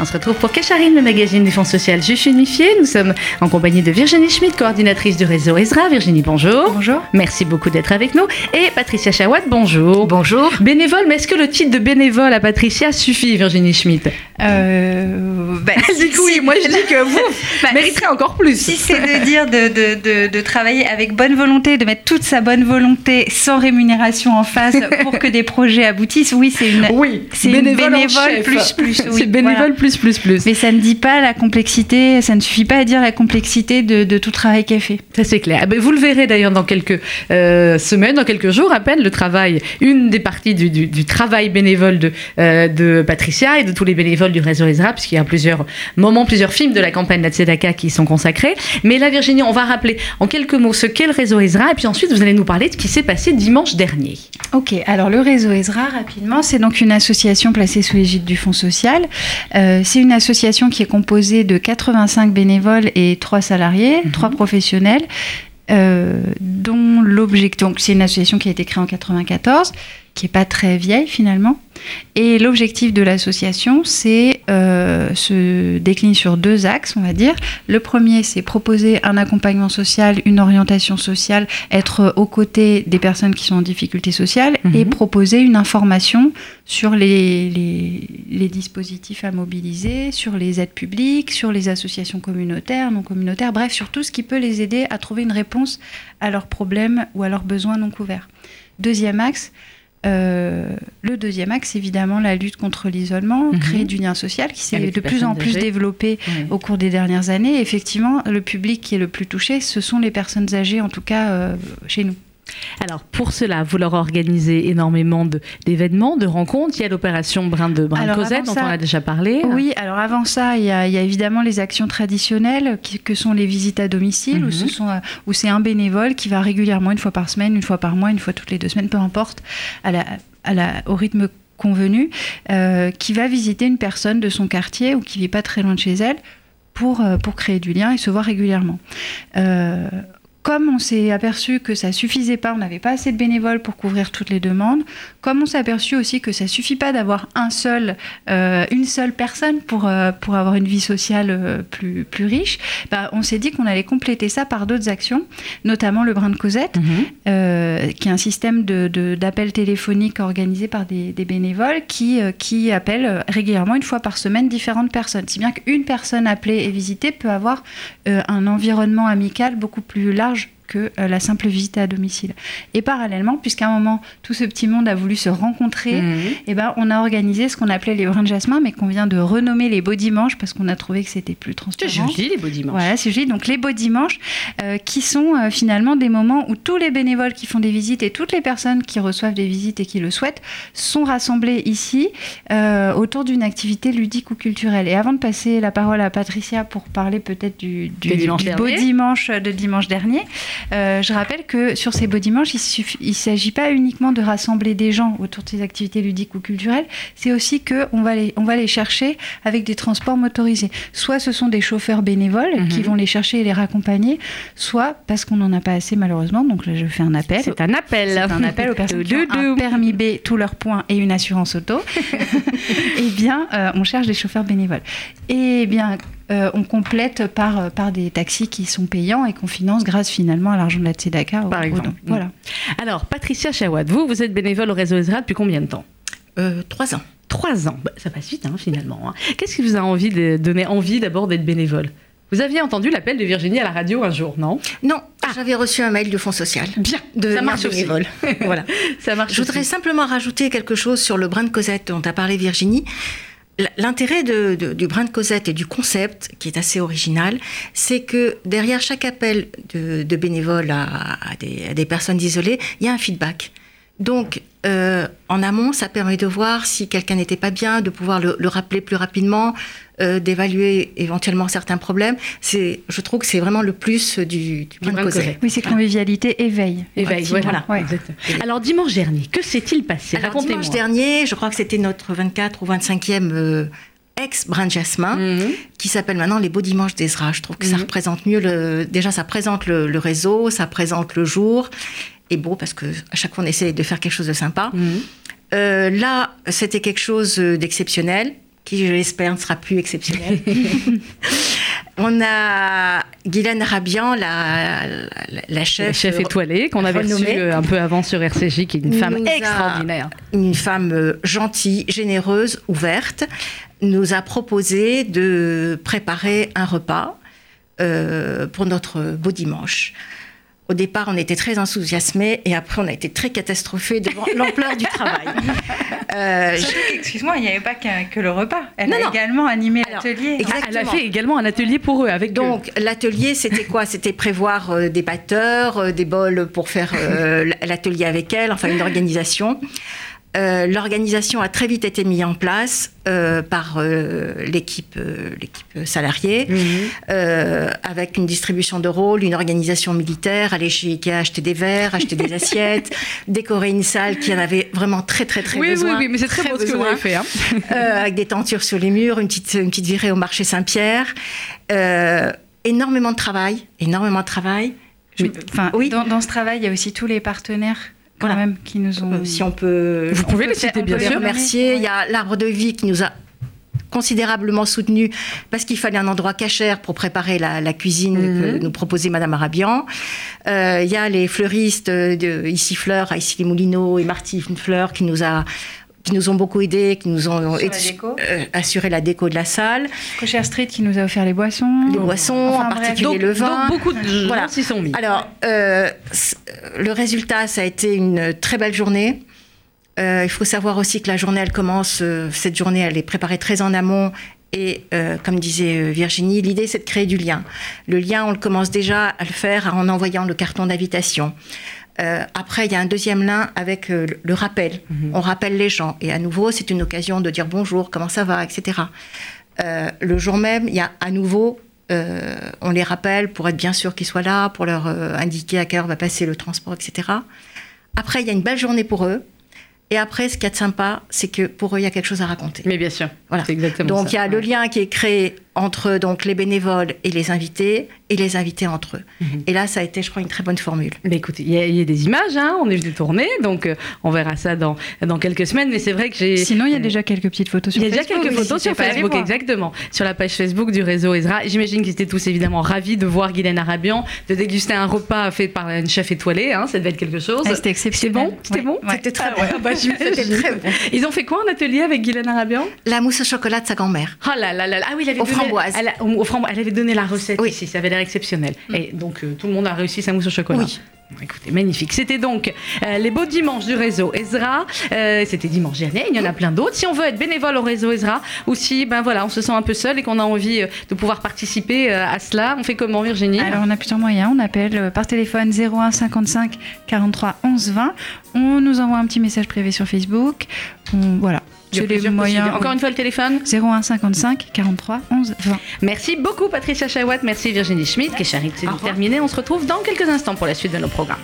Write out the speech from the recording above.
On se retrouve pour Kesharim, le magazine du Fonds social Unifié. Nous sommes en compagnie de Virginie Schmidt, coordinatrice du réseau Ezra. Virginie, bonjour. Bonjour. Merci beaucoup d'être avec nous. Et Patricia Chawat, bonjour. Bonjour. Bénévole, mais est-ce que le titre de bénévole à Patricia suffit, Virginie Schmidt? Euh, bah, Du coup, oui, moi je dis que vous bah, mériterez encore plus. Si c'est de dire de, de, de, de, travailler avec bonne volonté, de mettre toute sa bonne volonté sans rémunération en face pour que des projets aboutissent, oui, c'est une, oui, c'est bénévole, bénévole plus plus. Oui, c'est bénévole plus plus plus. Mais ça ne dit pas la complexité, ça ne suffit pas à dire la complexité de, de tout travail qui est fait. Ça c'est clair. Ah ben, vous le verrez d'ailleurs dans quelques euh, semaines, dans quelques jours à peine, le travail, une des parties du, du, du travail bénévole de, euh, de Patricia et de tous les bénévoles du réseau Ezra, puisqu'il y a plusieurs moments, plusieurs films de la campagne de la Tzedaka qui sont consacrés. Mais là, Virginie, on va rappeler en quelques mots ce qu'est le réseau Ezra, et puis ensuite vous allez nous parler de ce qui s'est passé dimanche dernier. Ok, alors le réseau Ezra, rapidement, c'est donc une association placée sous l'égide du Fonds social. Euh, c'est une association qui est composée de 85 bénévoles et 3 salariés, mmh. 3 professionnels. Euh, dont l'objectif, donc c'est une association qui a été créée en 94, qui n'est pas très vieille finalement. Et l'objectif de l'association, c'est euh, se décline sur deux axes, on va dire. Le premier, c'est proposer un accompagnement social, une orientation sociale, être aux côtés des personnes qui sont en difficulté sociale mmh. et proposer une information sur les, les, les, dispositifs à mobiliser, sur les aides publiques, sur les associations communautaires, non communautaires, bref, sur tout ce qui peut les aider à trouver une réponse à leurs problèmes ou à leurs besoins non couverts. Deuxième axe, euh, le deuxième axe, évidemment, la lutte contre l'isolement, mmh. créer du lien social qui s'est de plus en plus âgées. développé oui. au cours des dernières années. Effectivement, le public qui est le plus touché, ce sont les personnes âgées, en tout cas euh, chez nous. Alors pour cela, vous leur organisez énormément d'événements, de, de, rencontres. Il y a l'opération Brin de Brin alors, Cosette dont ça, on a déjà parlé. Oui, alors avant ça, il y a, il y a évidemment les actions traditionnelles qui, que sont les visites à domicile, mm -hmm. où c'est un bénévole qui va régulièrement, une fois par semaine, une fois par mois, une fois toutes les deux semaines, peu importe, à la, à la, au rythme convenu, euh, qui va visiter une personne de son quartier ou qui vit pas très loin de chez elle pour, euh, pour créer du lien et se voir régulièrement. Euh, comme on s'est aperçu que ça suffisait pas, on n'avait pas assez de bénévoles pour couvrir toutes les demandes, comme on s'est aperçu aussi que ça suffit pas d'avoir un seul, euh, une seule personne pour, euh, pour avoir une vie sociale euh, plus, plus riche, bah, on s'est dit qu'on allait compléter ça par d'autres actions, notamment le brin de Cosette, -hmm. qui est un système d'appel de, de, téléphonique organisé par des, des bénévoles qui, qui appellent régulièrement, une fois par semaine, différentes personnes. Si bien qu'une personne appelée et visitée peut avoir un environnement amical beaucoup plus large que euh, la simple visite à domicile. Et parallèlement, puisqu'à un moment, tout ce petit monde a voulu se rencontrer, mmh. et ben, on a organisé ce qu'on appelait les brins de jasmin, mais qu'on vient de renommer les beaux dimanches parce qu'on a trouvé que c'était plus transparent. C'est joli, les beaux dimanches. Voilà, c'est joli. Donc, les beaux dimanches, euh, qui sont euh, finalement des moments où tous les bénévoles qui font des visites et toutes les personnes qui reçoivent des visites et qui le souhaitent sont rassemblés ici euh, autour d'une activité ludique ou culturelle. Et avant de passer la parole à Patricia pour parler peut-être du, du, du beau dimanche de dimanche dernier, euh, je rappelle que sur ces beaux dimanches, il ne s'agit pas uniquement de rassembler des gens autour de ces activités ludiques ou culturelles, c'est aussi qu'on va, les, on va les chercher avec des transports motorisés. Soit ce sont des chauffeurs bénévoles mm -hmm. qui vont les chercher et les raccompagner, soit parce qu'on n'en a pas assez malheureusement, donc là je fais un appel. C'est un appel. C'est un appel aux personnes qui ont un permis B, tous leurs points et une assurance auto. eh bien, euh, on cherche des chauffeurs bénévoles. Eh bien, euh, on complète par, par des taxis qui sont payants et qu'on finance grâce finalement à l'argent de la Tzedaka. Par exemple. Voilà. Alors, Patricia Chawad, vous, vous êtes bénévole au réseau Ezra depuis combien de temps euh, Trois ans. Trois ans, bah, ça passe vite hein, finalement. Hein. Qu'est-ce qui vous a envie de donner envie d'abord d'être bénévole? Vous aviez entendu l'appel de Virginie à la radio un jour, non? Non, ah. j'avais reçu un mail du Fonds social. Bien, de ça marche bénévole. voilà, ça marche. Je voudrais aussi. simplement rajouter quelque chose sur le brin de Cosette dont a parlé Virginie. L'intérêt du brin de Cosette et du concept, qui est assez original, c'est que derrière chaque appel de, bénévoles à, des, personnes isolées, il y a un feedback. Donc, euh, en amont, ça permet de voir si quelqu'un n'était pas bien, de pouvoir le rappeler plus rapidement, euh, d'évaluer éventuellement certains problèmes. C'est, je trouve que c'est vraiment le plus du, du de Cosette. Oui, c'est convivialité, éveil. Éveil, voilà. Ouais. Alors, dimanche dernier, que s'est-il passé? Racontez-moi. Dimanche dernier, je crois que c'était notre 24 ou 25e euh, ex-brin de jasmin, mm -hmm. qui s'appelle maintenant les Beaux Dimanches d'Ezra. Je trouve que mm -hmm. ça représente mieux le. Déjà, ça présente le, le, réseau, ça présente le jour. Et beau, parce que à chaque fois, on essaie de faire quelque chose de sympa. Mm -hmm. euh, là, c'était quelque chose d'exceptionnel qui, je l'espère, ne sera plus exceptionnel. On a Guylaine Rabian, la, la, chef, la chef étoilée qu'on avait reçue euh, un peu avant sur RCJ, qui est une femme extraordinaire. Une femme euh, gentille, généreuse, ouverte, nous a proposé de préparer un repas euh, pour notre beau dimanche. Au départ, on était très enthousiasmés et après, on a été très catastrophés devant l'ampleur du travail. Euh, excuse-moi, il n'y avait pas que le repas. Elle a également animé l'atelier. Elle a fait également un atelier pour eux avec Donc, l'atelier, c'était quoi? C'était prévoir euh, des batteurs, euh, des bols pour faire l'atelier avec elle, enfin une organisation. Euh, l'organisation a très vite été mise en place euh, par euh, l'équipe, l'équipe salariée, mhm. avec une distribution de rôles, une organisation militaire, aller chez Ikea acheter des verres, acheter des assiettes, décorer une salle qui en avait vraiment très très très besoin. Oui, oui, mais c'est très, beau ce que vous avez fait. Hein. avec des tentures sur les murs, une petite, une petite virée au marché Saint-Pierre. énormément de travail, énormément de travail. enfin, oui. dans, dans ce travail, il y a aussi tous les partenaires quand même qui nous ont. Euh, si on peut. Vous pouvez les citer, bien sûr. remercier. Il y a l'arbre de vie qui nous a considérablement soutenu parce qu'il fallait un endroit cachère pour préparer la, cuisine que mhm. nous proposait Madame Arabian. Euh, il y a les fleuristes de Ici Fleur, Ici les Moulineaux et Martine Fleur qui nous a qui nous ont beaucoup aidés, qui nous ont euh, assuré la déco de la salle. Cocher Street qui nous a offert les boissons. Les boissons, en particulier le vin. Donc beaucoup de gens voilà. s'y sont mis. Alors, euh, le résultat, ça a été une très belle journée. Euh, il faut savoir aussi que la journée, elle commence, cette journée, elle est préparée très en amont. Et comme disait Virginie, l'idée, c'est de créer du lien. Le lien, on le commence déjà à le faire en envoyant le carton d'invitation. Euh, après, il y a un deuxième lien avec euh, le rappel. Mhm. On rappelle les gens. Et à nouveau, c'est une occasion de dire bonjour, comment ça va, etc. Euh, le jour même, il y a à nouveau, on les rappelle pour être bien sûr qu'ils soient là, pour leur indiquer à quelle heure va passer le transport, etc. Après, il y a une belle journée pour eux. Et après, ce qui est sympa, c'est que pour eux, il y a quelque chose à raconter. Mais bien sûr. Voilà. Exactement donc, il y a le lien qui est créé entre donc, les bénévoles et les invités, et les invités entre eux. Mhm. Et là, ça a été, je crois, une très bonne formule. Mais écoutez, il y, a des images, hein, on est venu tourner, donc euh, on verra ça dans, dans quelques semaines. Mais c'est vrai que j'ai. Sinon, il y a déjà quelques petites photos sur Facebook. Il y a déjà quelques photos sur Facebook, exactement. Sur la page Facebook du réseau Ezra. J'imagine qu'ils étaient tous évidemment ravis de voir Guylaine Arabian, de déguster un repas fait par une chef étoilée. Hein, ça devait être quelque chose. Ah, c'était exceptionnel. C'était bon? C'était très, ah bon. Bah, très bon. Ils ont fait quoi en atelier avec Guylaine Arabian? La mousse au chocolat de sa grand-mère. Oh là là là. Ah oui, il avait framboises. Elle avait donné la recette oui. ici. Ça avait l'air exceptionnel. Mm. Et donc, euh, tout le monde a réussi sa mousse au chocolat. Oui. Écoutez, magnifique. C'était donc euh, les beaux dimanches du réseau Ezra. Euh, c'était dimanche dernier. Il y en a plein d'autres. Si on veut être bénévole au réseau Ezra, ou si ben voilà, on se sent un peu seul et qu'on a envie de pouvoir participer à cela, on fait comment, Virginie? Alors, on a plusieurs moyens. On appelle par téléphone 01 55 43 11 20. On nous envoie un petit message privé sur Facebook. voilà. C'est les moyens. Encore une fois, le téléphone 01 55 43 11 20. Merci beaucoup, Patricia Chawat. Merci, Virginie Schmidt. Kécharit, c'est terminé. On se retrouve dans quelques instants pour la suite de nos programmes.